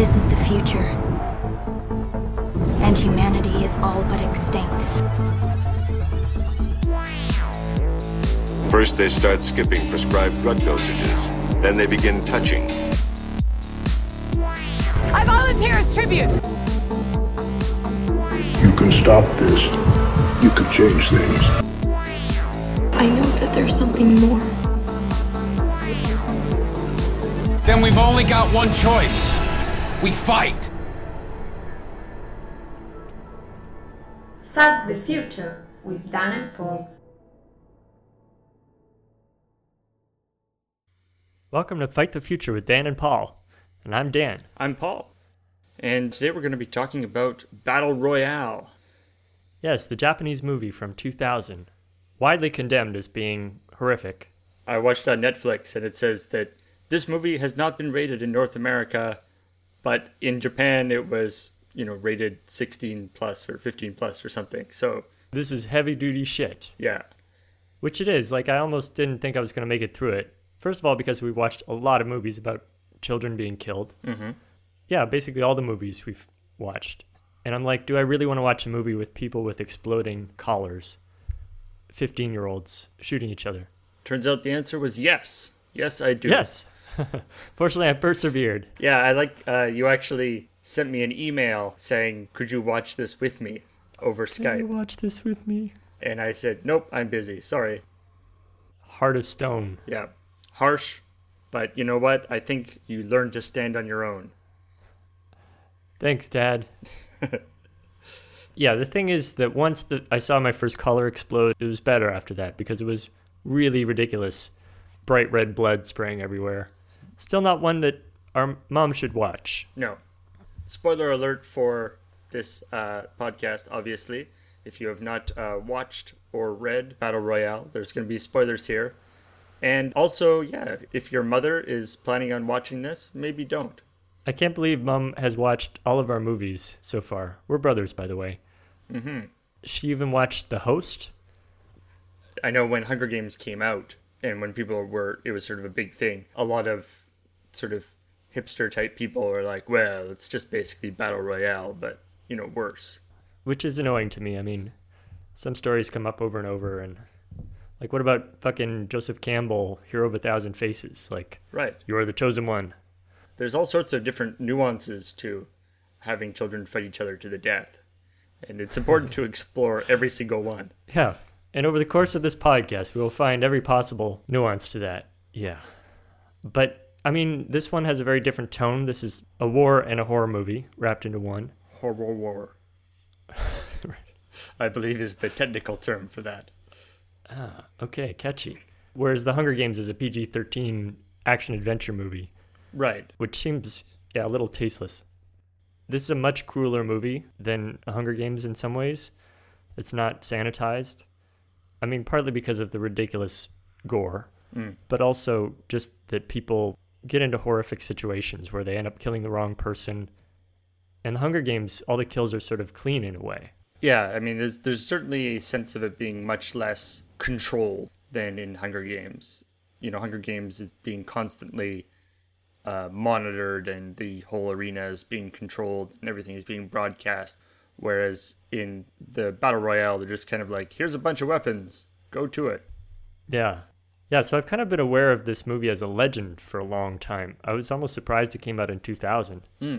This is the future. And humanity is all but extinct. First, they start skipping prescribed drug dosages. Then they begin touching. I volunteer as tribute. You can stop this. You can change things. I know that there's something more. Then we've only got one choice. We fight. Fight the Future with Dan and Paul. Welcome to Fight the Future with Dan and Paul. And I'm Dan. I'm Paul. And today we're going to be talking about Battle Royale. Yes, the Japanese movie from 2000. Widely condemned as being horrific. I watched on Netflix and it says that this movie has not been rated in North America, but in Japan it was, you know, rated 16 plus or 15 plus or something. So, This is heavy duty shit. yeah. Which it is. Like, I almost didn't think I was going to make it through it. First of all, because we watched a lot of movies about children being killed. Mm-hmm. Yeah, basically all the movies we've watched. And I'm like, do I really want to watch a movie with people with exploding collars? 15 year olds shooting each other. Turns out the answer was yes. Yes, I do. Yes. Fortunately, I persevered. Yeah, I like uh, you actually sent me an email saying, "Could you watch this with me over Can you Skype?" watch this with me? And I said, "Nope, I'm busy. Sorry." Heart of Stone. Yeah. Harsh, but you know what? I think you learned to stand on your own. Thanks, Dad. yeah, the thing is that once the, I saw my first collar explode, it was better after that because it was really ridiculous. Bright red blood spraying everywhere. Still not one that our mom should watch. No. Spoiler alert for this uh, podcast, obviously. If you have not uh, watched or read Battle Royale, there's going to be spoilers here. And also, yeah, if your mother is planning on watching this, maybe don't. I can't believe mom has watched all of our movies so far. We're brothers, by the way. Mm-hmm. She even watched The Host. I know when Hunger Games came out and when people were, it was sort of a big thing. A lot of sort of hipster type people are like, well, it's just basically Battle Royale, but, you know, worse. which is annoying to me. I mean, some stories come up over and over, and like, what about fucking Joseph Campbell, Hero of a Thousand Faces? Like, Right. you are the chosen one. There's all sorts of different nuances to having children fight each other to the death. And it's important to explore every single one. Yeah. And over the course of this podcast, we will find every possible nuance to that. Yeah. But, I mean, this one has a very different tone. This is a war and a horror movie wrapped into one. Horror war. I believe is the technical term for that. Ah, okay, catchy. Whereas The Hunger Games is a PG 13 action adventure movie. Right. which seems yeah a little tasteless. This is a much crueler movie than Hunger Games in some ways. It's not sanitized. I mean, partly because of the ridiculous gore, Mm. but also just that people get into horrific situations where they end up killing the wrong person. In the Hunger Games, all the kills are sort of clean in a way. Yeah, I mean, there's there's certainly a sense of it being much less controlled than in Hunger Games. You know, Hunger Games is being constantly uh, monitored, and the whole arena is being controlled, and everything is being broadcast. Whereas in the battle royale, they're just kind of like, "Here's a bunch of weapons, go to it." Yeah. Yeah, so I've kind of been aware of this movie as a legend for a long time. I was almost surprised it came out in 2000. Hmm.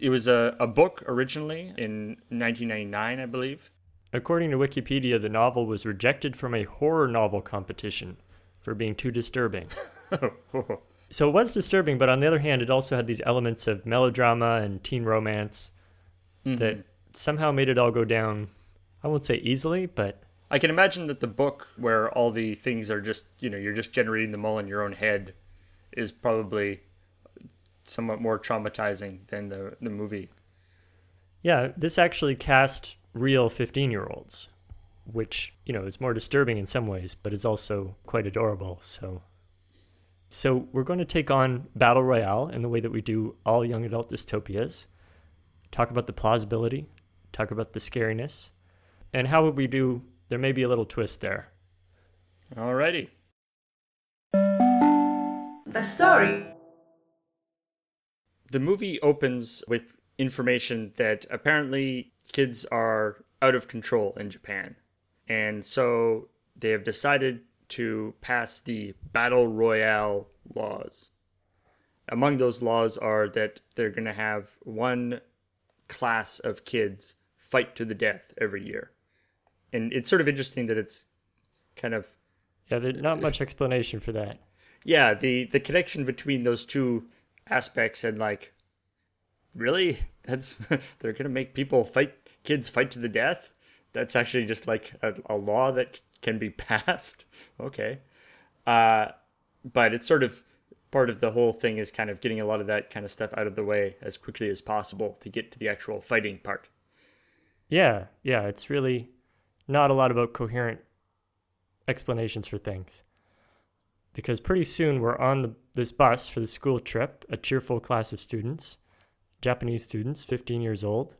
It was a, a book originally in 1999, I believe. According to Wikipedia, the novel was rejected from a horror novel competition for being too disturbing. Oh. so it was disturbing, but on the other hand, it also had these elements of melodrama and teen romance that mm-hmm. somehow made it all go down. I won't say easily, but I can imagine that the book, where all the things are just, you know, you're just generating them all in your own head, is probably somewhat more traumatizing than the, the movie. yeah, this actually cast real 15 year olds, which, you know, is more disturbing in some ways, but is also quite adorable. So. So, we're going to take on Battle Royale in the way that we do all young adult dystopias. Talk about the plausibility, talk about the scariness, and how would we do? There may be a little twist there. Alrighty. The story. The movie opens with information that apparently kids are out of control in Japan. And so they have decided to pass the Battle Royale laws. Among those laws are that they're going to have one class of kids fight to the death every year. And it's sort of interesting that it's kind of Yeah, there's not much explanation for that. yeah, the the connection between those two aspects and like really that's they're going to make people fight kids fight to the death. That's actually just like a, a law that can be passed. okay. Uh but it's sort of part of the whole thing is kind of getting a lot of that kind of stuff out of the way as quickly as possible to get to the actual fighting part. Yeah, yeah, it's really not a lot about coherent explanations for things. Because pretty soon we're on the, this bus for the school trip, a cheerful class of students, Japanese students, 15 years old,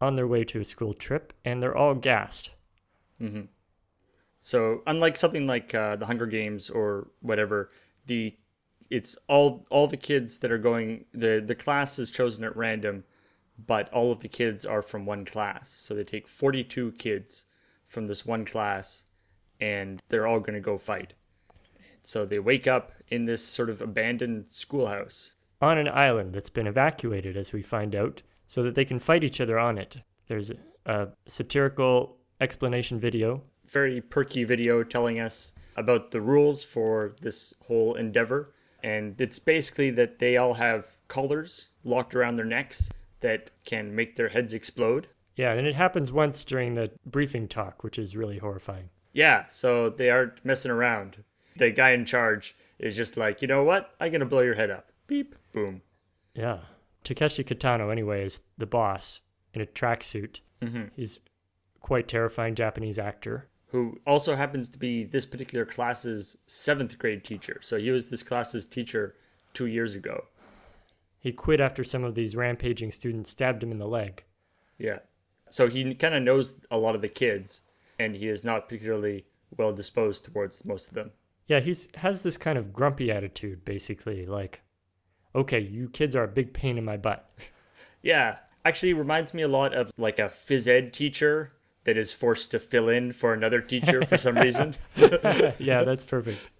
on their way to a school trip, and they're all gassed. So unlike something like uh, the Hunger Games or whatever, the it's all all the kids that are going the the class is chosen at random, but all of the kids are from one class. So they take 42 kids from this one class and they're all going to go fight. So they wake up in this sort of abandoned schoolhouse. On an island that's been evacuated, as we find out, so that they can fight each other on it. There's a, satirical explanation video Very perky video telling us about the rules for this whole endeavor. And it's basically that they all have collars locked around their necks that can make their heads explode. Yeah, and it happens once during the briefing talk, which is really horrifying. Yeah, so they aren't messing around. The guy in charge is just like, you know what? I'm gonna blow your head up. Beep, boom. Yeah. Takeshi Kitano, anyway, is the boss in a tracksuit. Mm-hmm. He's quite terrifying Japanese actor. Who also happens to be this particular class's seventh grade teacher. So he was this class's teacher two years ago. He quit after some of these rampaging students stabbed him in the leg. Yeah. So he kind of knows a lot of the kids, and he is not particularly well disposed towards most of them. Yeah, he's has this kind of grumpy attitude, basically, like, okay, you kids are a big pain in my butt. Yeah. Actually reminds me a lot of like a phys ed teacher that is forced to fill in for another teacher for some reason. yeah, that's perfect.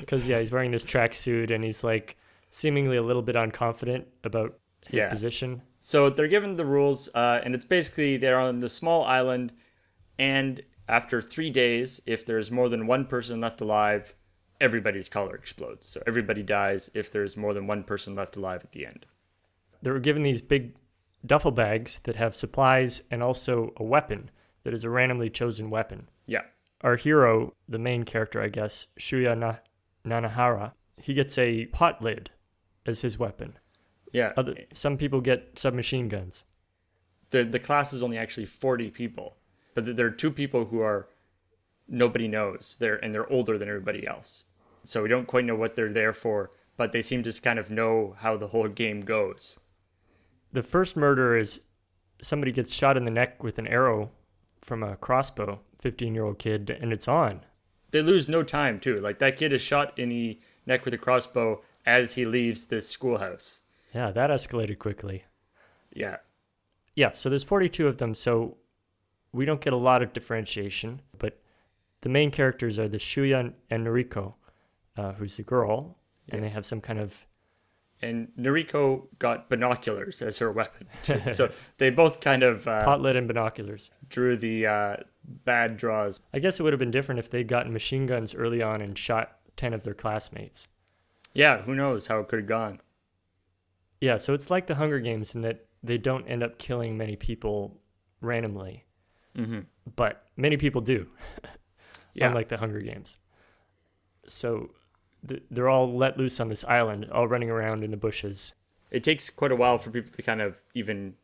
Because yeah, he's wearing this tracksuit and he's like seemingly a little bit unconfident about his Yeah. position. So they're given the rules, uh, and it's basically they're on the small island, and after three days, if there's more than one person left alive, everybody's collar explodes. So everybody dies if there's more than one person left alive at the end. They were given these big duffel bags that have supplies and also a weapon that is a randomly chosen weapon. Yeah. Our hero, the main character, I guess, Shuya Na- Nanahara, he gets a pot lid as his weapon. Yeah. Other, some people get submachine guns. the the class is only actually 40 people but th- there are two people who are nobody knows they're and they're older than everybody else so we don't quite know what they're there for but they seem to just kind of know how the whole game goes The first murder is somebody gets shot in the neck with an arrow from a crossbow, 15 year old kid, and it's on. they lose no time too like that kid is shot in the neck with a crossbow as he leaves this schoolhouse Yeah, that escalated quickly. yeah Yeah, so there's 42 of them, so we don't get a lot of differentiation, but the main characters are the Shuya and Noriko, uh, who's the girl, and they have some kind of and Noriko got binoculars as her weapon so they both kind of uh, pot lid and binoculars. drew the uh, bad draws I guess it would have been different if they'd gotten machine guns early on and shot 10 of their classmates. Yeah who knows how it could have gone Yeah, so it's like the Hunger Games in that they don't end up killing many people randomly, mm-hmm. but many people do, yeah unlike the Hunger Games. So th- they're all let loose on this island, all running around in the bushes. it takes quite a while for people to kind of even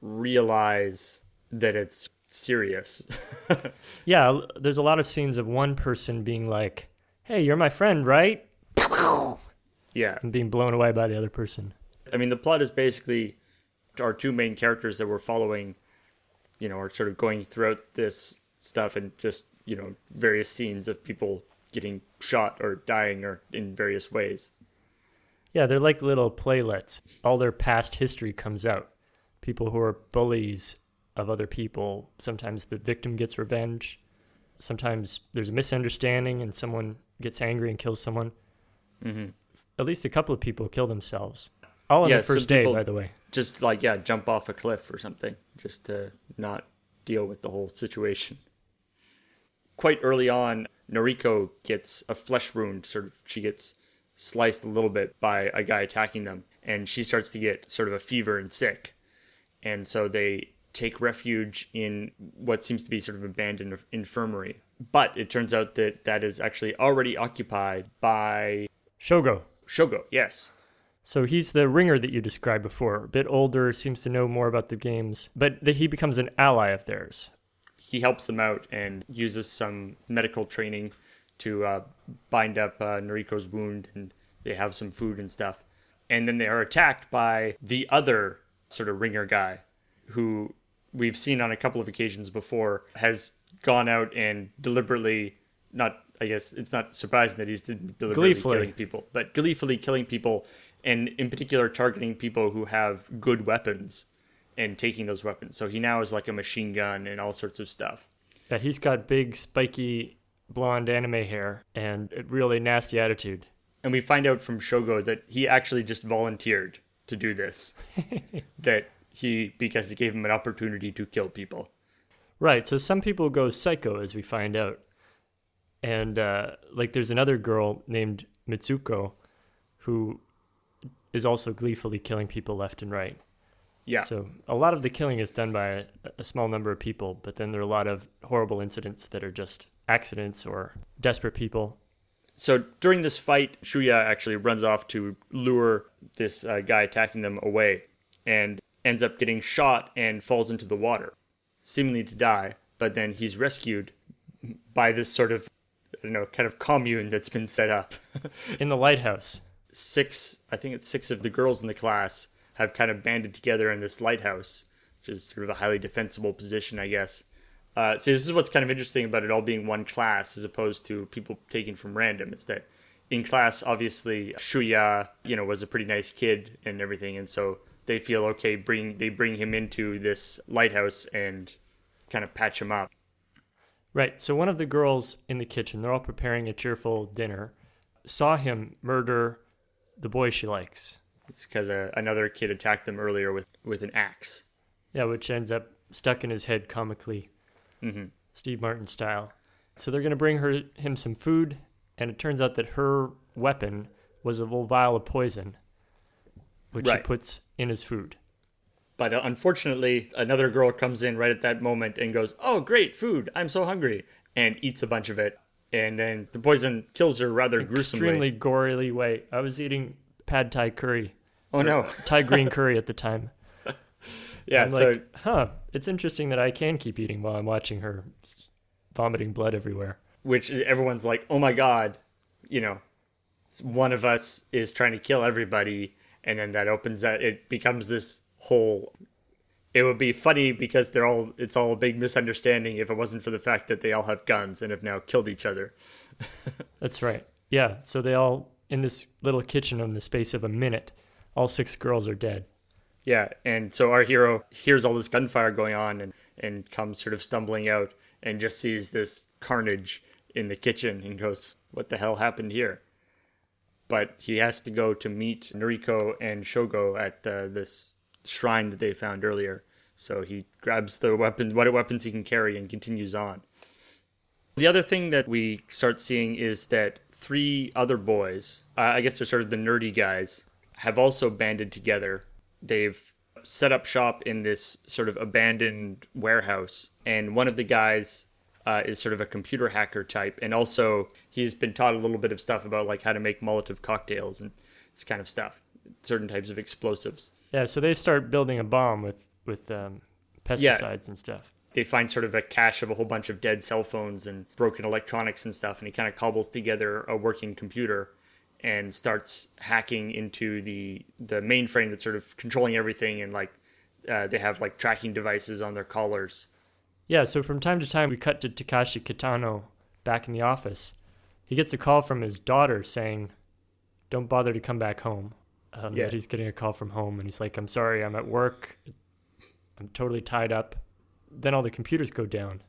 realize that it's serious. Yeah, there's a lot of scenes of one person being like, "Hey, you're my friend, right?" yeah. and being blown away by the other person. I mean, the plot is basically our two main characters that we're following, you know, are sort of going throughout this stuff and just, you know, various scenes of people getting shot or dying or in various ways. Yeah, they're like little playlets. All their past history comes out. People who are bullies of other people. Sometimes the victim gets revenge. Sometimes there's a misunderstanding and someone gets angry and kills someone. Mm-hmm. At least a couple of people kill themselves. All on Yeah, the first day, by the way. Just like yeah, jump off a cliff or something, just to not deal with the whole situation. Quite early on, Noriko gets a flesh wound. Sort of, she gets sliced a little bit by a guy attacking them, and she starts to get sort of a fever and sick. And so they take refuge in what seems to be sort of abandoned infirmary. But it turns out that that is actually already occupied by Shogo. Shogo. Yes. So he's the ringer that you described before. A bit older, seems to know more about the games, but he becomes an ally of theirs. he helps them out and uses some medical training to uh, bind up uh, Noriko's wound, and they have some food and stuff. And then they are attacked by the other sort of ringer guy, who we've seen on a couple of occasions before, has gone out and deliberately, not, I guess it's not surprising that he's deliberately Gleefully. killing people, but gleefully killing people, and in particular targeting people who have good weapons and taking those weapons. So he now is like a machine gun and all sorts of stuff. Yeah, he's got big, spiky, blonde anime hair and a really nasty attitude. And we find out from Shogo that he actually just volunteered to do this. that he because it gave him an opportunity to kill people. Right, so some people go psycho, as we find out. And, uh, like, there's another girl named Mitsuko who is also gleefully killing people left and right. Yeah. So a lot of the killing is done by a, a small number of people, but then there are a lot of horrible incidents that are just accidents or desperate people. So during this fight, Shuya actually runs off to lure this uh, guy attacking them away and ends up getting shot and falls into the water, seemingly to die. But then he's rescued by this sort of, I don't know, kind of commune that's been set up. In the lighthouse. Six, I think it's six of the girls in the class have kind of banded together in this lighthouse, which is sort of a highly defensible position, I guess. Uh, so this is what's kind of interesting about it all being one class as opposed to people taken from random. Is that in class, obviously Shuya, you know, was a pretty nice kid and everything, and so they feel okay. Bring they bring him into this lighthouse and kind of patch him up. Right. So one of the girls in the kitchen, they're all preparing a cheerful dinner, saw him murder the boy she likes. It's because uh, another kid attacked them earlier with with an axe. Yeah, which ends up stuck in his head comically, Mhm. Steve Martin style. So they're gonna bring her him some food, and it turns out that her weapon was a little vial of poison, which Right. he puts in his food. But uh, unfortunately, another girl comes in right at that moment and goes, "Oh, great food! I'm so hungry!" and eats a bunch of it. And then the poison kills her rather gruesomely. Extremely gorily way. I was eating pad thai curry. Oh, no. Thai green curry at the time. Yeah, I'm so like, huh. It's interesting that I can keep eating while I'm watching her vomiting blood everywhere. which everyone's like, "Oh my god," you know, one of us is trying to kill everybody, and then that opens that it becomes this whole. It would be funny because they're all it's all a big misunderstanding if it wasn't for the fact that they all have guns and have now killed each other. That's right. Yeah. So they all in this little kitchen in the space of a minute, all six girls are dead. Yeah, and so our hero hears all this gunfire going on and, and comes sort of stumbling out and just sees this carnage in the kitchen and goes, What the hell happened here? But he has to go to meet Noriko and Shogo at uh, this shrine that they found earlier. So he grabs the weapon, what weapons he can carry, and continues on. The other thing that we start seeing is that three other boys, uh, I guess they're sort of the nerdy guys, have also banded together. They've set up shop in this sort of abandoned warehouse, and one of the guys uh, is sort of a computer hacker type, and also he's been taught a little bit of stuff about like how to make Molotov cocktails and this kind of stuff, certain types of explosives. Yeah. So they start building a bomb with with um, pesticides and stuff. they find sort of a cache of a whole bunch of dead cell phones and broken electronics and stuff and he kind of cobbles together a working computer and starts hacking into the the mainframe that's sort of controlling everything and like uh, they have like tracking devices on their collars Yeah. So from time to time, we cut to Takashi Kitano back in the office. He gets a call from his daughter saying, "Don't bother to come back home." Um, Yeah. that he's getting a call from home, and he's like, "I'm sorry, I'm at work. I'm totally tied up." Then all the computers go down,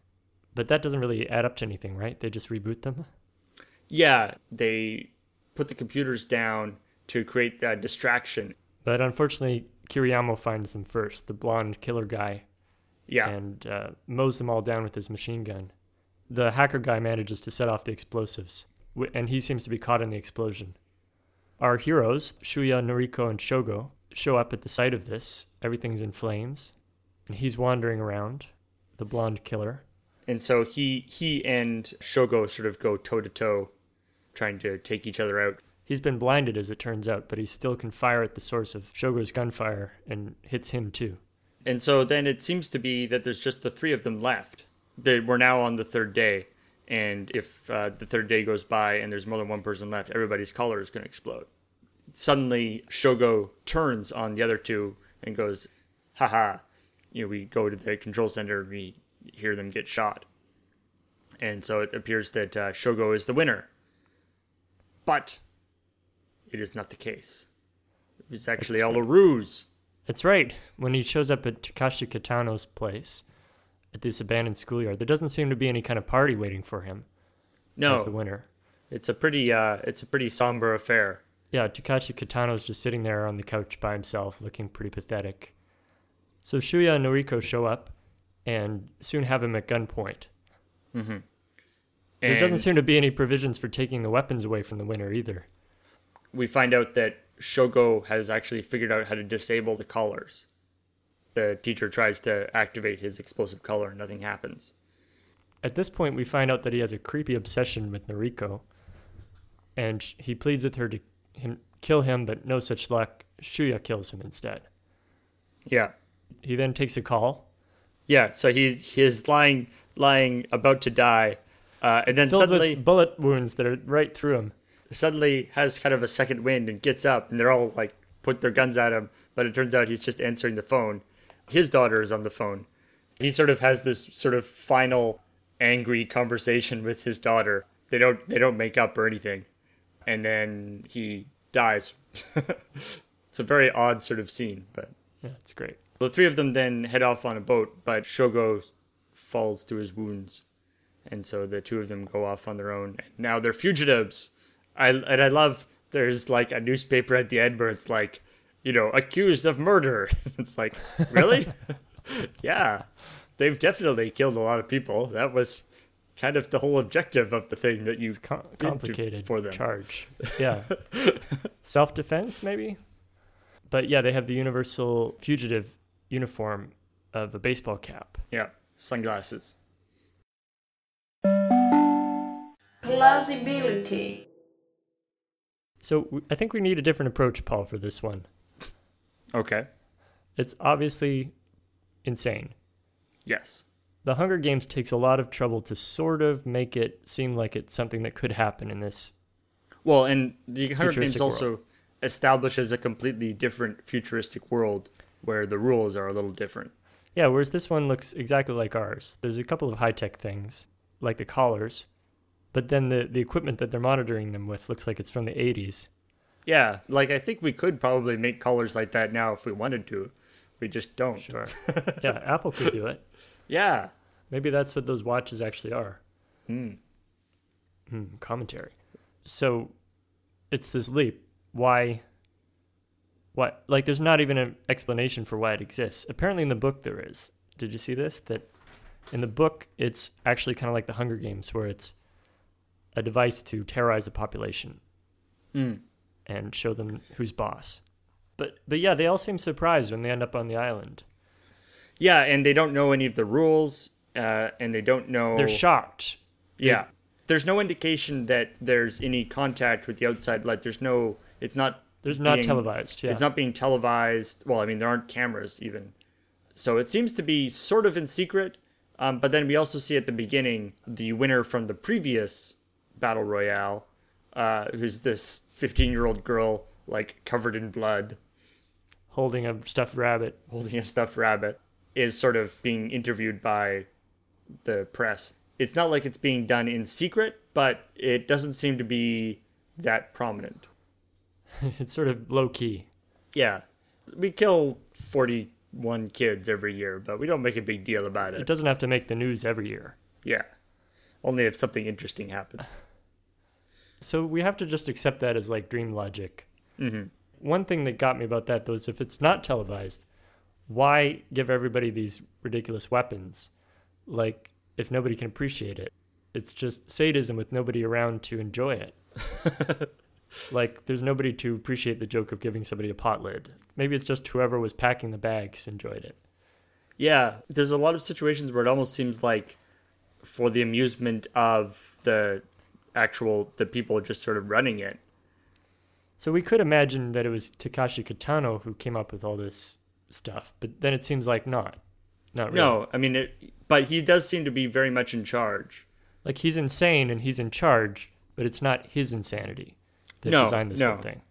but that doesn't really add up to anything, right? They just reboot them. Yeah, they put the computers down to create that distraction. But unfortunately, Kiriyama finds them first, the blonde killer guy, Yeah. and uh, mows them all down with his machine gun. The hacker guy manages to set off the explosives, and he seems to be caught in the explosion. Our heroes, Shuya, Noriko, and Shogo, show up at the site of this. Everything's in flames, and he's wandering around, the blonde killer. And so he he and Shogo sort of go toe to toe, trying to take each other out. He's been blinded, as it turns out, but he still can fire at the source of Shogo's gunfire and hits him too. And so then it seems to be that there's just the three of them left. That we're now on the third day, and if uh, the third day goes by and there's more than one person left, everybody's collar is going to explode. Suddenly, Shogo turns on the other two and goes, "Haha!" You know, we go to the control center, and we hear them get shot, and so it appears that uh, Shogo is the winner. But it is not the case. It's actually all a ruse. That's right. When he shows up at Takashi Kitano's place at this abandoned schoolyard, there doesn't seem to be any kind of party waiting for him No, as the winner. It's a pretty uh it's a pretty somber affair. Yeah, Takashi Kitano's just sitting there on the couch by himself, looking pretty pathetic. So Shuya and Noriko show up and soon have him at gunpoint. Hmm. There doesn't seem to be any provisions for taking the weapons away from the winner either. we find out that Shogo has actually figured out how to disable the collars. The teacher tries to activate his explosive collar and nothing happens. At this point, we find out that he has a creepy obsession with Noriko, and he pleads with her to him, kill him, but no such luck. Shuya kills him instead. Yeah. He then takes a call, Yeah, so he he is lying lying about to die. Uh, and then suddenly bullet wounds that are right through him. suddenly has kind of a second wind and gets up and they're all like put their guns at him, but it turns out he's just answering the phone. His daughter is on the phone. He sort of has this sort of final angry conversation with his daughter. They don't they don't make up or anything. And then he dies. it's a very odd sort of scene, but Yeah, it's great. the three of them then head off on a boat, but Shogo falls to his wounds. And so the two of them go off on their own. And now they're fugitives. I and I love there's like a newspaper at the end where it's like, you know, accused of murder. it's like, really? yeah. They've definitely killed a lot of people. That was kind of the whole objective of the thing that you It's com- did complicated for them. charge. Yeah, self defense maybe. But yeah, they have the universal fugitive uniform of a baseball cap. Yeah. Sunglasses. Plausibility. So I think we need a different approach, Paul, for this one. Okay. It's obviously insane. Yes. The Hunger Games takes a lot of trouble to sort of make it seem like it's something that could happen in this. Well, and the Hunger Games Futuristic also establishes a completely different futuristic world where the rules are a little different. Yeah, whereas this one looks exactly like ours. There's a couple of high tech things, like the collars, but then the, the equipment that they're monitoring them with looks like it's from the 80s. Yeah, like I think we could probably make colors like that now if we wanted to. We just don't. Sure. yeah, Apple could do it. Yeah. Maybe that's what those watches actually are. Hmm. commentary. So it's this leap. Why? What? Like, there's not even an explanation for why it exists. Apparently, in the book, there is. Did you see this? That in the book, it's actually kind of like the Hunger Games, where it's a device to terrorize the population and show them who's boss. But but yeah, they all seem surprised when they end up on the island. Yeah, and they don't know any of the rules, uh, and they don't know. They're shocked. Yeah. There's no indication that there's any contact with the outside. Like, there's no. It's not. There's not being- televised. Yeah. It's not being televised. Well, I mean, there aren't cameras even. So it seems to be sort of in secret. Um, but then we also see at the beginning the winner from the previous battle royale, uh, who's this 15 year old girl, like covered in blood, holding a stuffed rabbit. holding a stuffed rabbit, is sort of being interviewed by the press. It's not like it's being done in secret, but it doesn't seem to be that prominent. it's sort of low key. Yeah. We kill 41 kids every year, but we don't make a big deal about It it. doesn't have to make the news every year. Yeah. Only if something interesting happens. So we have to just accept that as like dream logic. Mm-hmm. One thing that got me about that though is if it's not televised, why give everybody these ridiculous weapons? Like if nobody can appreciate it, it's just sadism with nobody around to enjoy it. like there's nobody to appreciate the joke of giving somebody a pot lid. Maybe it's just whoever was packing the bags enjoyed it. Yeah, there's a lot of situations where it almost seems like for the amusement of the actual the people just sort of running it. So we could imagine that it was Takashi Kitano who came up with all this stuff, but then it seems like not. Not really. No, I mean it but he does seem to be very much in charge. Like he's insane and he's in charge, but it's not his insanity that No, designed this no. whole thing.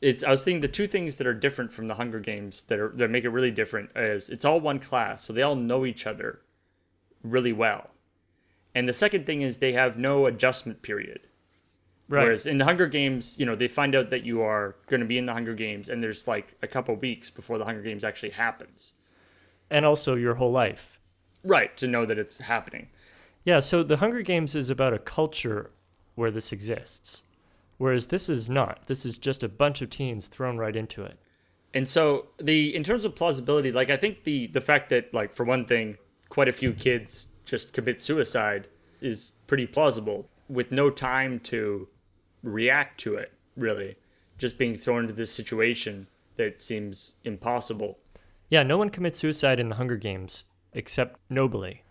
It's I was thinking the two things that are different from the Hunger Games that are that make it really different is it's all one class, so they all know each other really well. And the second thing is they have no adjustment period. Right. Whereas in the Hunger Games, you know, they find out that you are going to be in the Hunger Games, and there's like a couple weeks before the Hunger Games actually happens. and also your whole life. Right, to know that it's happening. Yeah, so the Hunger Games is about a culture where this exists. Whereas this is not. This is just a bunch of teens thrown right into it. And so the in terms of plausibility, like I think the the fact that like for one thing, quite a few kids just commit suicide is pretty plausible with no time to react to it, really. Just being thrown into this situation that seems impossible. Yeah, no one commits suicide in the Hunger Games except nobly.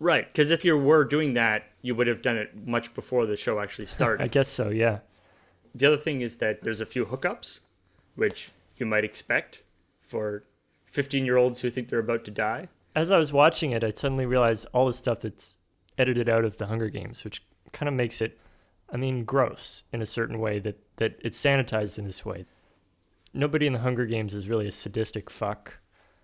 Right, because if you were doing that, you would have done it much before the show actually started. I guess so, yeah. The other thing is that there's a few hookups, which you might expect for 15 year olds who think they're about to die. As I was watching it, I suddenly realized all the stuff that's edited out of the Hunger Games, which kind of makes it, I mean, gross in a certain way that, that it's sanitized in this way. Nobody in the Hunger Games is really a sadistic fuck.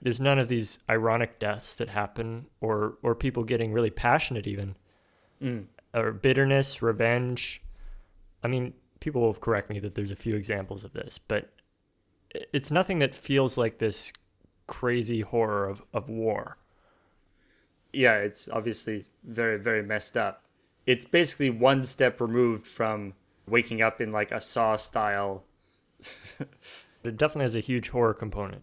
There's none of these ironic deaths that happen, or or people getting really passionate even, mm. or bitterness, revenge. I mean, people will correct me that there's a few examples of this, but it's nothing that feels like this crazy horror of, of war. Yeah, it's obviously very, very messed up. It's basically one step removed from waking up in like a Saw style. It definitely has a huge horror component.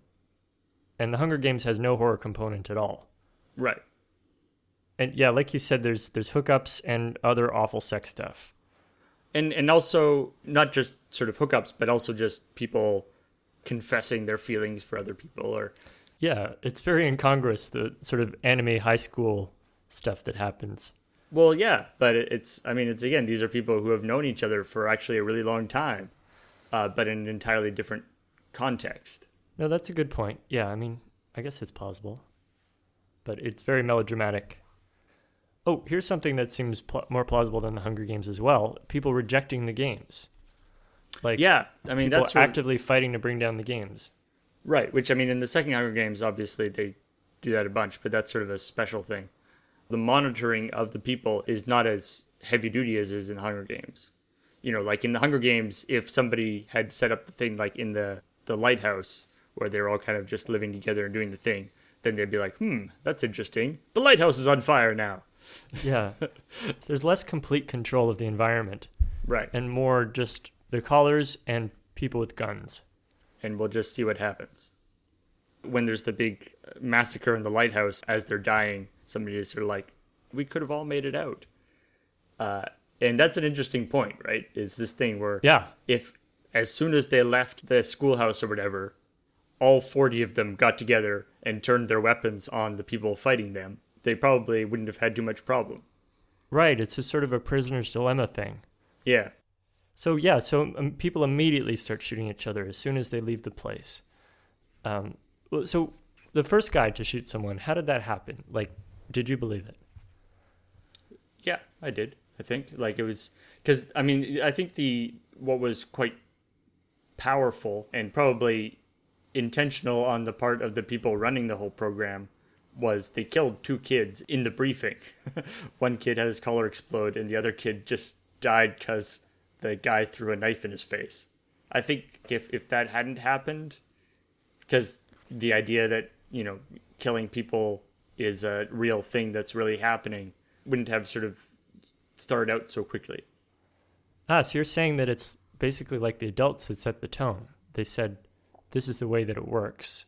And the Hunger Games has no horror component at all. Right. And yeah, like you said, there's there's hookups and other awful sex stuff. And and also not just sort of hookups, but also just people confessing their feelings for other people or Yeah, it's very incongruous, the sort of anime high school stuff that happens. Well, yeah, but it's, I mean, it's again, these are people who have known each other for actually a really long time, uh, but in an entirely different context. No, that's a good point. Yeah, I mean, I guess it's plausible. But it's very melodramatic. Oh, here's something that seems pl- more plausible than the Hunger Games as well. People rejecting the games. Like Yeah, I mean, people that's what- actively fighting to bring down the games. Right. Which, I mean, in the second Hunger Games, obviously, they do that a bunch, but that's sort of a special thing. The monitoring of the people is not as heavy duty as is in Hunger Games. You know, like in the Hunger Games, if somebody had set up the thing like in the, the lighthouse where they're all kind of just living together and doing the thing, then they'd be like, hmm, that's interesting. The lighthouse is on fire now. Yeah. There's less complete control of the environment Right. and more just the callers and people with guns. And we'll just see what happens. When there's the big massacre in the lighthouse as they're dying, somebody is sort of like, we could have all made it out. Uh, and that's an interesting point, right? It's this thing where Yeah. if as soon as they left the schoolhouse or whatever, all 40 of them got together and turned their weapons on the people fighting them, they probably wouldn't have had too much problem. Right. It's a sort of a prisoner's dilemma thing. Yeah. So yeah, so um, people immediately start shooting each other as soon as they leave the place. Um, so the first guy to shoot someone, how did that happen? Like, did you believe it? Yeah, I did. I think like it was because I mean I think the what was quite powerful and probably intentional on the part of the people running the whole program was they killed two kids in the briefing. One kid had his collar explode, and the other kid just died because the guy threw a knife in his face. I think if if that hadn't happened, because the idea that you know killing people is a real thing that's really happening wouldn't have sort of started out so quickly. Ah, so you're saying that it's basically like the adults that set the tone. They said, this is the way that it works,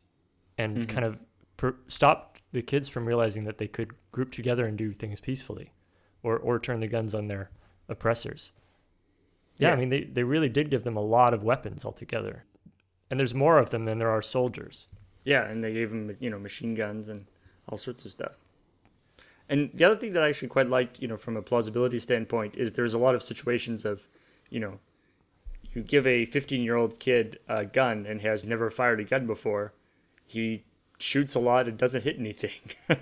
and kind of per- stopped the kids from realizing that they could group together and do things peacefully or, or turn the guns on their oppressors. Yeah, I mean, they, they really did give them a lot of weapons altogether. And there's more of them than there are soldiers. Yeah, and they gave them, you know, machine guns and all sorts of stuff. And the other thing that I actually quite like, you know, from a plausibility standpoint, is there's a lot of situations of, you know, you give a 15 year old kid a gun and has never fired a gun before, he shoots a lot and doesn't hit anything.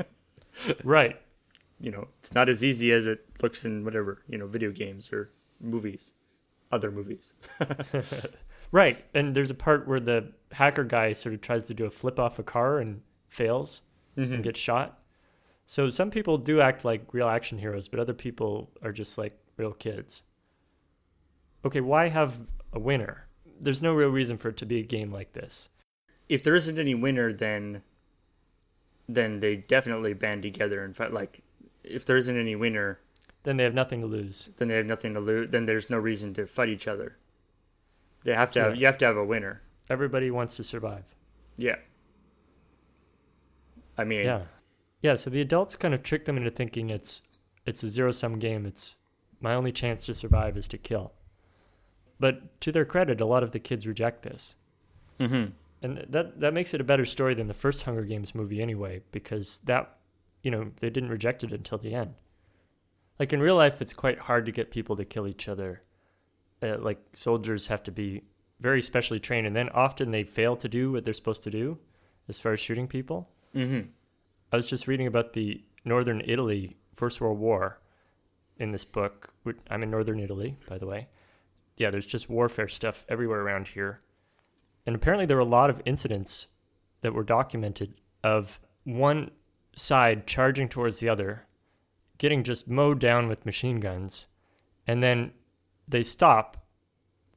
Right. you know, it's not as easy as it looks in whatever, you know, video games or movies, other movies. Right. And there's a part where the hacker guy sort of tries to do a flip off a car and fails and mm-hmm. gets shot. So some people do act like real action heroes, but other people are just like real kids. Okay, why have a winner? There's no real reason for it to be a game like this. if there isn't any winner, then then they definitely band together and fight. Like, if there isn't any winner, Then they have nothing to lose. then they have nothing to lose. Then there's no reason to fight each other. They have to. Have, you have to have a winner. Everybody wants to survive. Yeah. I mean, Yeah. Yeah, so the adults kind of trick them into thinking it's it's a zero sum game. It's my only chance to survive is to kill. But to their credit, a lot of the kids reject this. Mhm. And that that makes it a better story than the first Hunger Games movie anyway, because that you know, they didn't reject it until the end. Like in real life it's quite hard to get people to kill each other. Uh, like soldiers have to be very specially trained and then often they fail to do what they're supposed to do as far as shooting people. Mhm. I was just reading about the Northern Italy First World War in this book. I'm in Northern Italy, by the way. Yeah, there's just warfare stuff everywhere around here. And apparently, there were a lot of incidents that were documented of one side charging towards the other, getting just mowed down with machine guns, and then they stop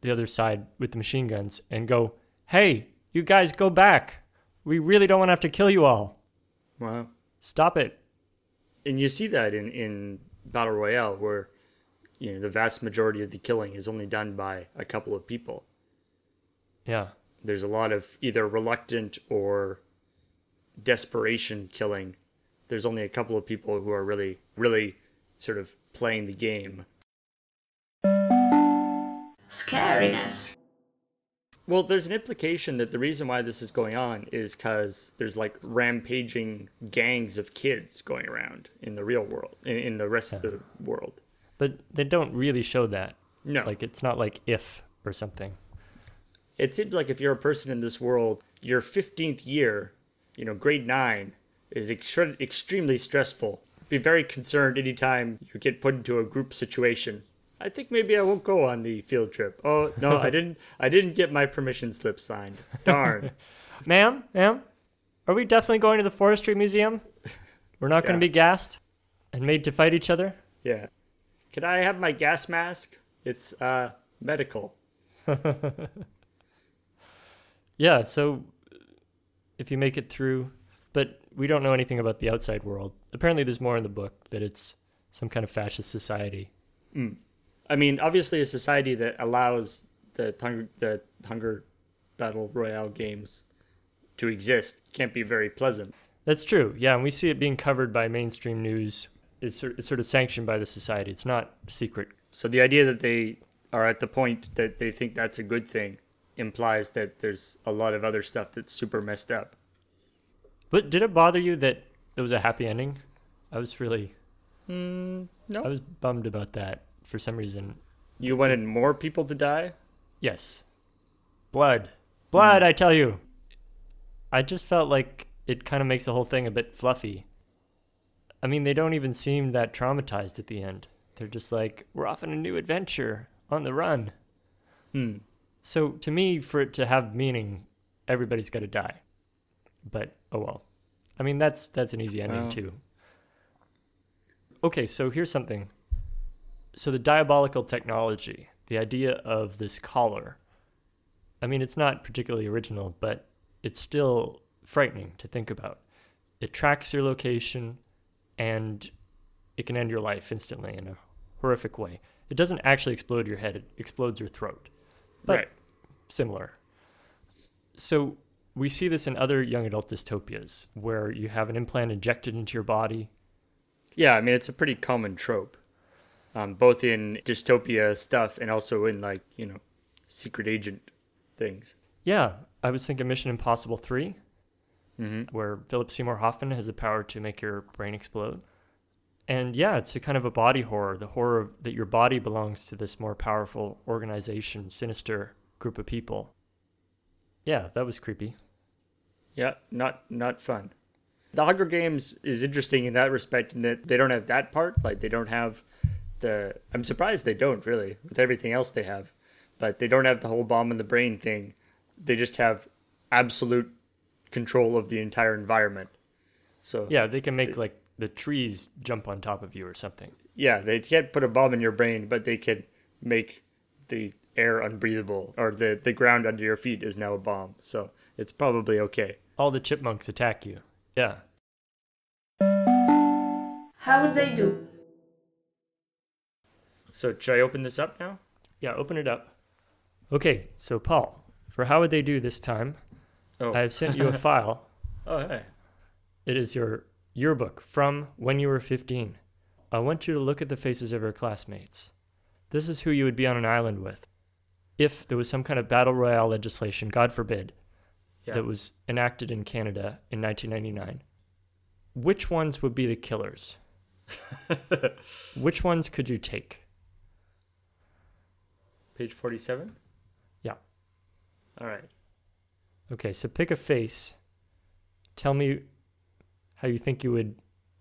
the other side with the machine guns and go, Hey, you guys go back. We really don't want to have to kill you all. Wow. Stop it. And you see that in in battle royale, where you know the vast majority of the killing is only done by a couple of people. Yeah. There's a lot of either reluctant or desperation killing. There's only a couple of people who are really, really sort of playing the game. Scariness. Well, there's an implication that the reason why this is going on is because there's like rampaging gangs of kids going around in the real world, in, in the rest of the world. But they don't really show that. No. Like it's not like if or something. It seems like if you're a person in this world, your 15th year, you know, grade 9, is extre- extremely stressful. Be very concerned anytime you get put into a group situation. I think maybe I won't go on the field trip. Oh, no, I didn't I didn't get my permission slip signed. Darn. Ma'am, ma'am, are we definitely going to the forestry museum? We're not going to be gassed and made to fight each other? Yeah. Can I have my gas mask? It's uh medical. Yeah, so if you make it through, but we don't know anything about the outside world. Apparently, there's more in the book that it's some kind of fascist society. Hmm. I mean, obviously, a society that allows the hunger, the hunger battle royale games to exist can't be very pleasant. That's true. Yeah, and we see it being covered by mainstream news. It's, it's sort of sanctioned by the society. It's not secret. So the idea that they are at the point that they think that's a good thing implies that there's a lot of other stuff that's super messed up. But did it bother you that there was a happy ending? I was really, No, I was bummed about that for some reason. you wanted more people to die. Yes. Blood. Blood, I tell you. I just felt like it kind of makes the whole thing a bit fluffy. I mean, they don't even seem that traumatized at the end. They're just like, we're off on a new adventure on the run. Hmm. So to me, for it to have meaning, everybody's got to die. But oh well. I mean, that's that's an easy ending too. Okay, so here's something. So the diabolical technology, the idea of this collar, I mean, it's not particularly original, but it's still frightening to think about. It tracks your location and it can end your life instantly in a horrific way. It doesn't actually explode your head, it explodes your throat. But Right. similar. So we see this in other young adult dystopias where you have an implant injected into your body. Yeah, I mean it's a pretty common trope, um, both in dystopia stuff and also in like you know, secret agent things. Yeah, I was thinking Mission Impossible 3, where Philip Seymour Hoffman has the power to make your brain explode. And yeah, it's a kind of a body horror, the horror that your body belongs to this more powerful organization, sinister group of people. Yeah, that was creepy. Yeah, not not fun. The Hunger Games is interesting in that respect in that they don't have that part. Like they don't have the. I'm surprised they don't really with everything else they have, but they don't have the whole bomb in the brain thing. They just have absolute control of the entire environment. So Yeah, they can make like the trees jump on top of you or something. yeah, they can't put a bomb in your brain, but they can make the air unbreathable or the the ground under your feet is now a bomb. So it's probably okay. All the chipmunks attack you. Yeah. How would they do? So should I open this up now? Yeah, open it up. Okay, so Paul, for how would they do this time? Oh, I've sent you a file. oh hey. It is your yearbook from when you were 15. I want you to look at the faces of your classmates. This is who you would be on an island with. If there was some kind of battle royale legislation, God forbid, Yeah. that was enacted in Canada in 1999, which ones would be the killers? which ones could you take? Page 47? Yeah. All right. Okay, so pick a face. Tell me how you think you would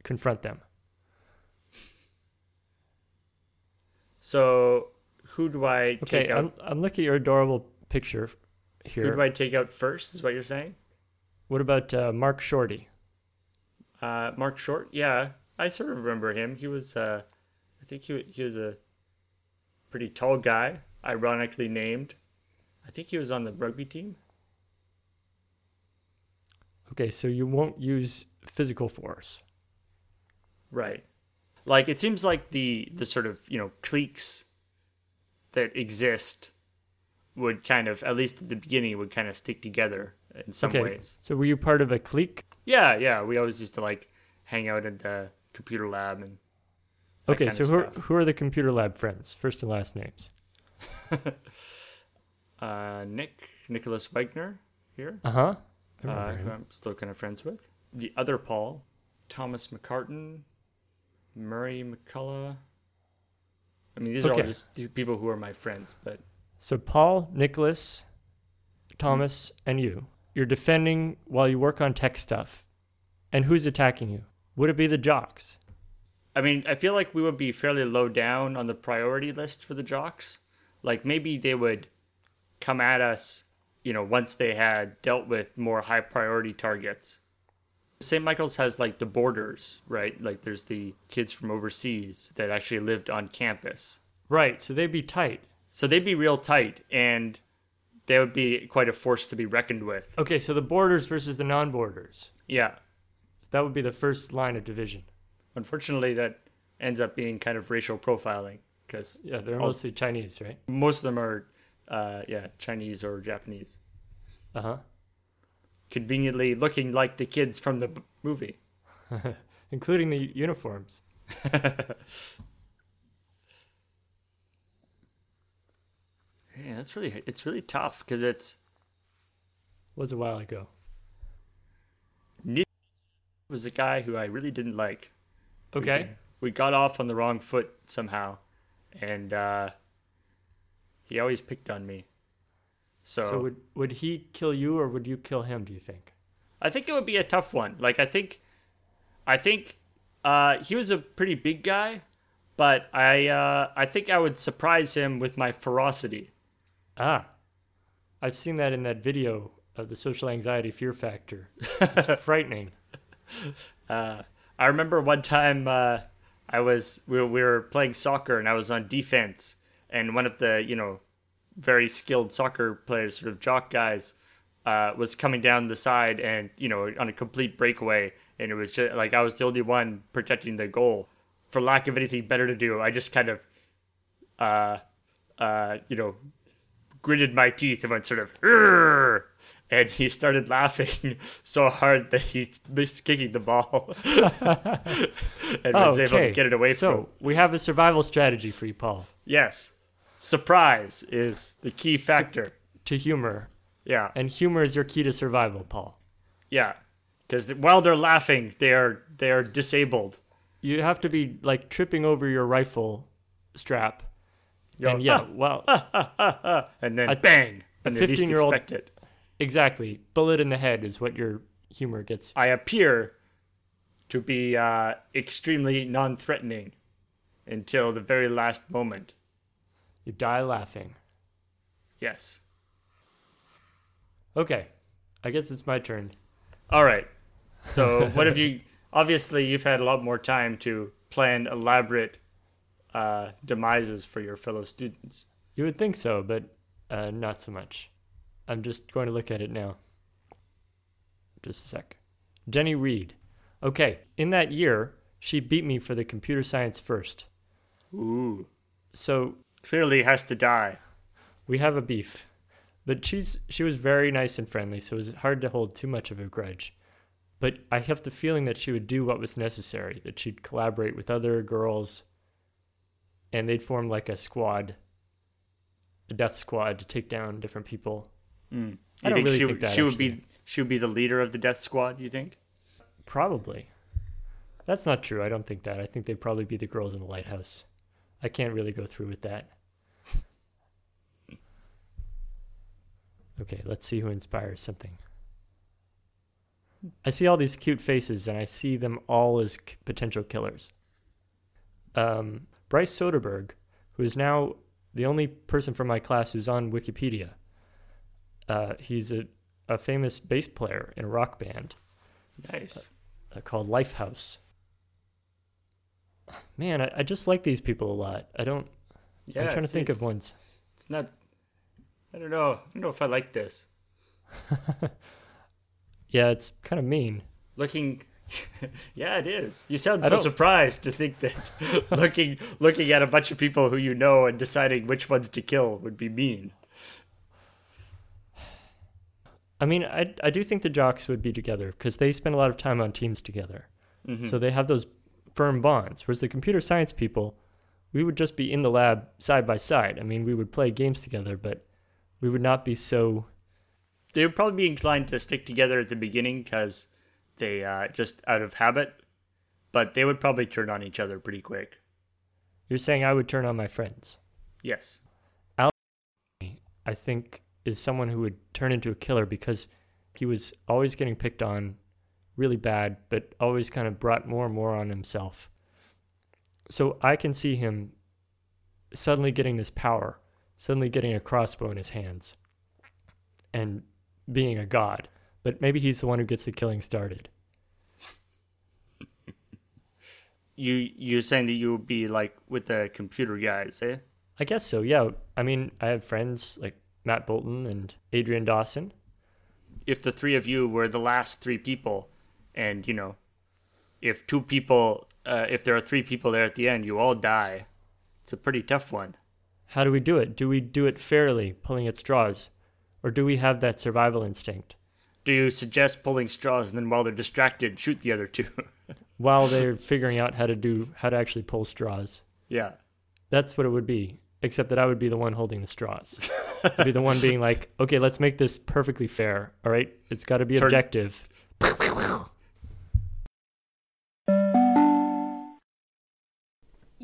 confront them. So, who do I take Okay, out? I'm, I'm looking at your adorable picture here. Who do I take out first, is what you're saying? What about uh, Mark Shorty? Uh, Mark Short? Yeah, I sort of remember him. He was, uh, I think he, he was a pretty tall guy, ironically named. I think he was on the rugby team. Okay, so you won't use physical force. Right. Like it seems like the the sort of, you know, cliques that exist would kind of at least at the beginning would kind of stick together in some okay, ways. so were you part of a clique? Yeah, yeah, we always used to like hang out at the computer lab and Okay, so who are, who are the computer lab friends? First and last names. uh Nick Nicholas Wagner here, Uh huh. uh, who I'm still kind of friends with. The other Paul, Thomas McCartan, Murray McCullough. I mean, these are all just people who are my friends, but So Paul, Nicholas, Thomas, and you. You're defending while you work on tech stuff. And who's attacking you? Would it be the jocks? I mean, I feel like we would be fairly low down on the priority list for the jocks. Like maybe they would come at us, you know, once they had dealt with more high priority targets. St. Michael's has like the boarders, right? Like there's the kids from overseas that actually lived on campus. Right, so they'd be tight. So they'd be real tight and they would be quite a force to be reckoned with. Okay, so the boarders versus the non boarders. Yeah. That would be the first line of division. Unfortunately, that ends up being kind of racial profiling because Yeah, they're All- mostly Chinese, right? most of them are, uh, yeah, Chinese or Japanese. Uh huh. Conveniently looking like the kids from the b- movie. Including the uniforms. Yeah, that's really it's really tough because it's Was a while ago. Nick was a guy who I really didn't like. Okay. We got off on the wrong foot somehow, and uh, he always picked on me. So, So would would he kill you or would you kill him, do you think? I think it would be a tough one. Like I think, I think uh, he was a pretty big guy, but I uh, I think I would surprise him with my ferocity. Ah. I've seen that in that video of the social anxiety fear factor. It's frightening. Uh, I remember one time uh, I was we were, we were playing soccer and I was on defense and one of the you know very skilled soccer players, sort of jock guys, uh, was coming down the side and you know on a complete breakaway, and it was just like I was the only one protecting the goal. For lack of anything better to do, I just kind of, uh, uh, you know, gritted my teeth and went sort of, "Urgh!" and he started laughing so hard that he missed kicking the ball and was able to get it away so, from. we have a survival strategy for you, Paul. Yes, surprise is the key factor. To humor. Yeah, And humor is your key to survival, Paul. yeah, because while they're laughing, they are they are disabled. You have to be like tripping over your rifle strap. Yo, and yeah, well, and then A- bang, a and they least 15-year-old expect it. exactly. Bullet in the head is what your humor gets. I appear to be uh, extremely non-threatening until the very last moment. You die laughing. Yes. Okay. I guess it's my turn. All right. So, what have you? Obviously, you've had a lot more time to plan elaborate uh, demises for your fellow students. You would think so, but uh, not so much. I'm just going to look at it now. Just a sec. Jenny Reed. Okay, in that year, she beat me for the computer science first. Ooh. So Clearly has to die. we have a beef. But she's she was very nice and friendly, so it was hard to hold too much of a grudge. But I have the feeling that she would do what was necessary, that she'd collaborate with other girls and they'd form like a squad, a death squad to take down different people. Hmm. You I don't think really she, think that, she would actually. be she would be the leader of the death squad? You think? Probably. That's not true. I don't think that. I think they'd probably be the girls in the lighthouse. I can't really go through with that. Okay, let's see who inspires something. I see all these cute faces and I see them all as k- potential killers. Um, Bryce Soderberg, who is now the only person from my class who's on Wikipedia. Uh, he's a, a famous bass player in a rock band Nice. uh, called Lifehouse. Man, I, I just like these people a lot. I don't. Yeah. I'm trying to think of ones. It's not. I don't know. I don't know if I like this. Yeah, it's kind of mean. Looking. yeah, it is. You sound so surprised to think that looking looking at a bunch of people who you know and deciding which ones to kill would be mean. I mean, I I do think the jocks would be together because they spend a lot of time on teams together, mm-hmm. so they have those firm bonds. Whereas the computer science people, we would just be in the lab side by side. I mean, we would play games together, but we would not be so. They would probably be inclined to stick together at the beginning because they uh, just out of habit, but they would probably turn on each other pretty quick. You're saying I would turn on my friends. Yes. I think is someone who would turn into a killer because he was always getting picked on really bad, but always kind of brought more and more on himself. So I can see him suddenly getting this power, suddenly getting a crossbow in his hands, and being a god. But maybe he's the one who gets the killing started. You you're saying that you would be like with the computer guys, eh? I guess so, yeah. I mean, I have friends like Matt Bolton and Adrian Dawson. if the three of you were the last three people, and you know, if two people, uh, if there are three people there at the end, you all die. It's a pretty tough one. How do we do it? Do we do it fairly, pulling at straws? Or do we have that survival instinct? Do you suggest pulling straws and then while they're distracted, shoot the other two? while they're figuring out how to do how to actually pull straws. yeah. That's what it would be, except that I would be the one holding the straws. I'd be the one being like, "Okay, let's make this perfectly fair. All right, it's got to be Turn- objective."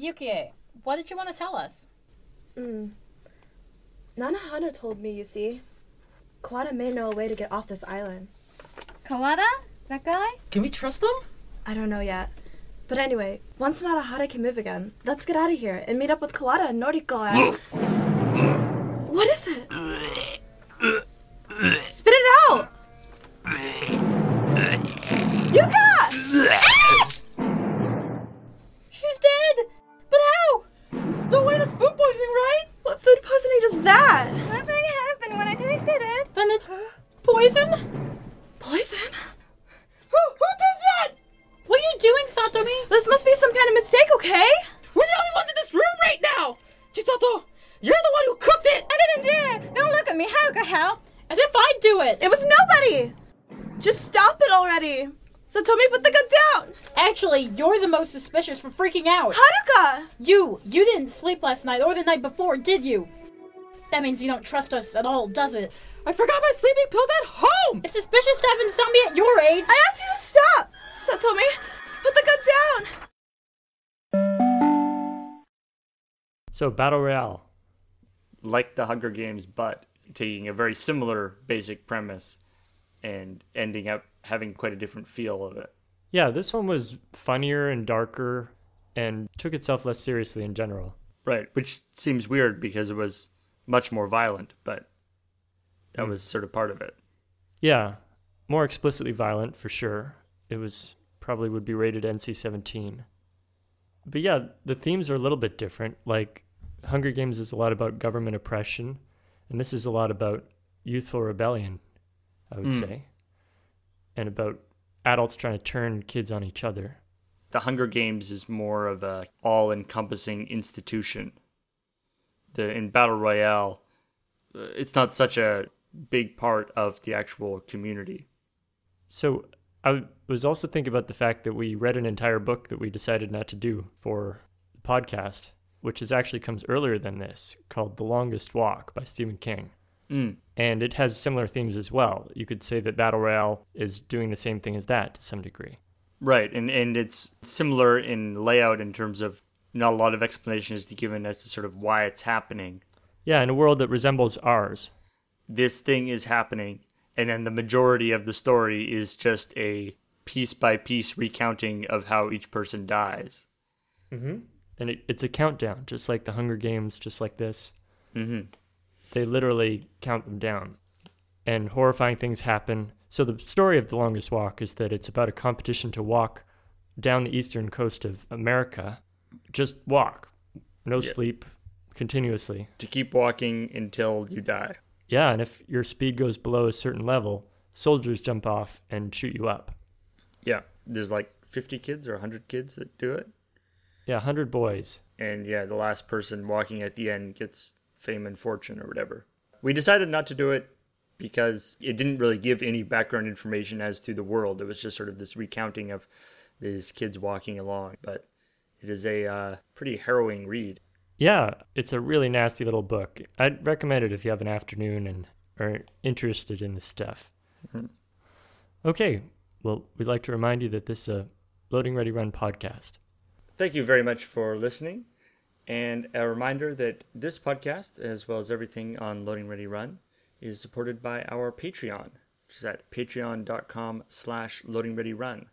Yukie, what did you want to tell us? Mm. Nanahara told me, you see. Kawada may know a way to get off this island. Kawada? That guy? Can we trust them? I don't know yet. But anyway, once Nanahara can move again, let's get out of here and meet up with Kawada and Noriko night or the night before, did you? That means you don't trust us at all, does it? I forgot my sleeping pills at home! It's suspicious to have insomnia at your age. I asked you to stop! Satomi, put the gun down! So, Battle Royale. Like the Hunger Games, but taking a very similar basic premise and ending up having quite a different feel of it. Yeah, this one was funnier and darker and took itself less seriously in general. Right, which seems weird because it was much more violent, but that was sort of part of it. Yeah, more explicitly violent for sure. It was probably would be rated NC 17. But yeah, the themes are a little bit different. Like Hunger Games is a lot about government oppression, and this is a lot about youthful rebellion, I would Mm. say, and about adults trying to turn kids on each other. The Hunger Games is more of a all-encompassing institution. The in Battle Royale, uh, it's not such a big part of the actual community. So I was also thinking about the fact that we read an entire book that we decided not to do for the podcast, which is actually comes earlier than this, called The Longest Walk by Stephen King. Mm. And it has similar themes as well. You could say that Battle Royale is doing the same thing as that to some degree. Right, and and it's similar in layout in terms of not a lot of explanation is given as to sort of why it's happening. Yeah, in a world that resembles ours. This thing is happening, and then the majority of the story is just a piece by piece recounting of how each person dies. Mm-hmm. And it, it's a countdown, just like the Hunger Games, just like this. Mm-hmm. They literally count them down. And horrifying things happen. So, the story of The Longest Walk is that it's about a competition to walk down the eastern coast of America. Just walk, no Yeah. sleep, continuously. To keep walking until you die. Yeah, and if your speed goes below a certain level, soldiers jump off and shoot you up. Yeah, there's like 50 kids or 100 kids that do it. Yeah, 100 boys. And yeah, the last person walking at the end gets fame and fortune or whatever. We decided not to do it because it didn't really give any background information as to the world. It was just sort of this recounting of these kids walking along. But it is a uh, pretty harrowing read. Yeah, it's a really nasty little book. I'd recommend it if you have an afternoon and are interested in this stuff. Mhm. Okay, well, we'd like to remind you that this is a Loading Ready Run podcast. Thank you very much for listening. And a reminder that this podcast, as well as everything on Loading Ready Run, is supported by our Patreon, which is at patreon.com slash loading ready run.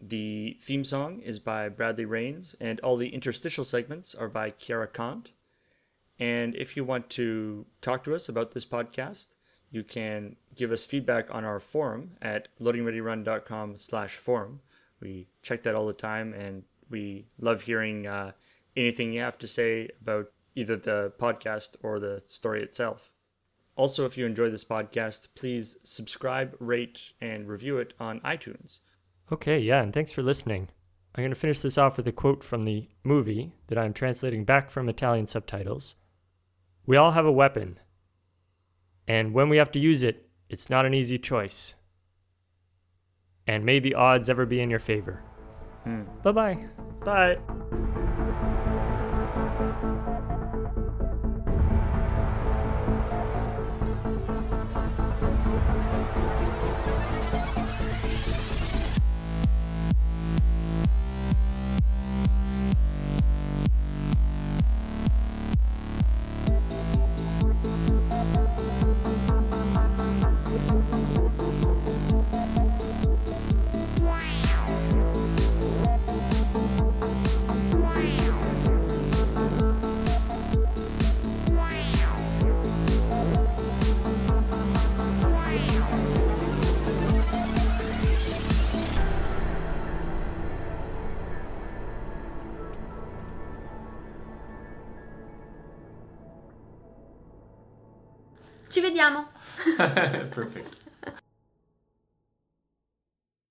The theme song is by Bradley Rains, and all the interstitial segments are by Kiara Kant. And if you want to talk to us about this podcast, you can give us feedback on our forum at loadingreadyrun.com slash forum. We check that all the time, and we love hearing uh, anything you have to say about either the podcast or the story itself. Also, if you enjoy this podcast, please subscribe, rate, and review it on iTunes. Okay, yeah, and thanks for listening. I'm going to finish this off with a quote from the movie that I'm translating back from Italian subtitles. We all have a weapon, and when we have to use it, it's not an easy choice. And may the odds ever be in your favor. Hmm. Bye-bye. Bye. Vediamo. Perfect.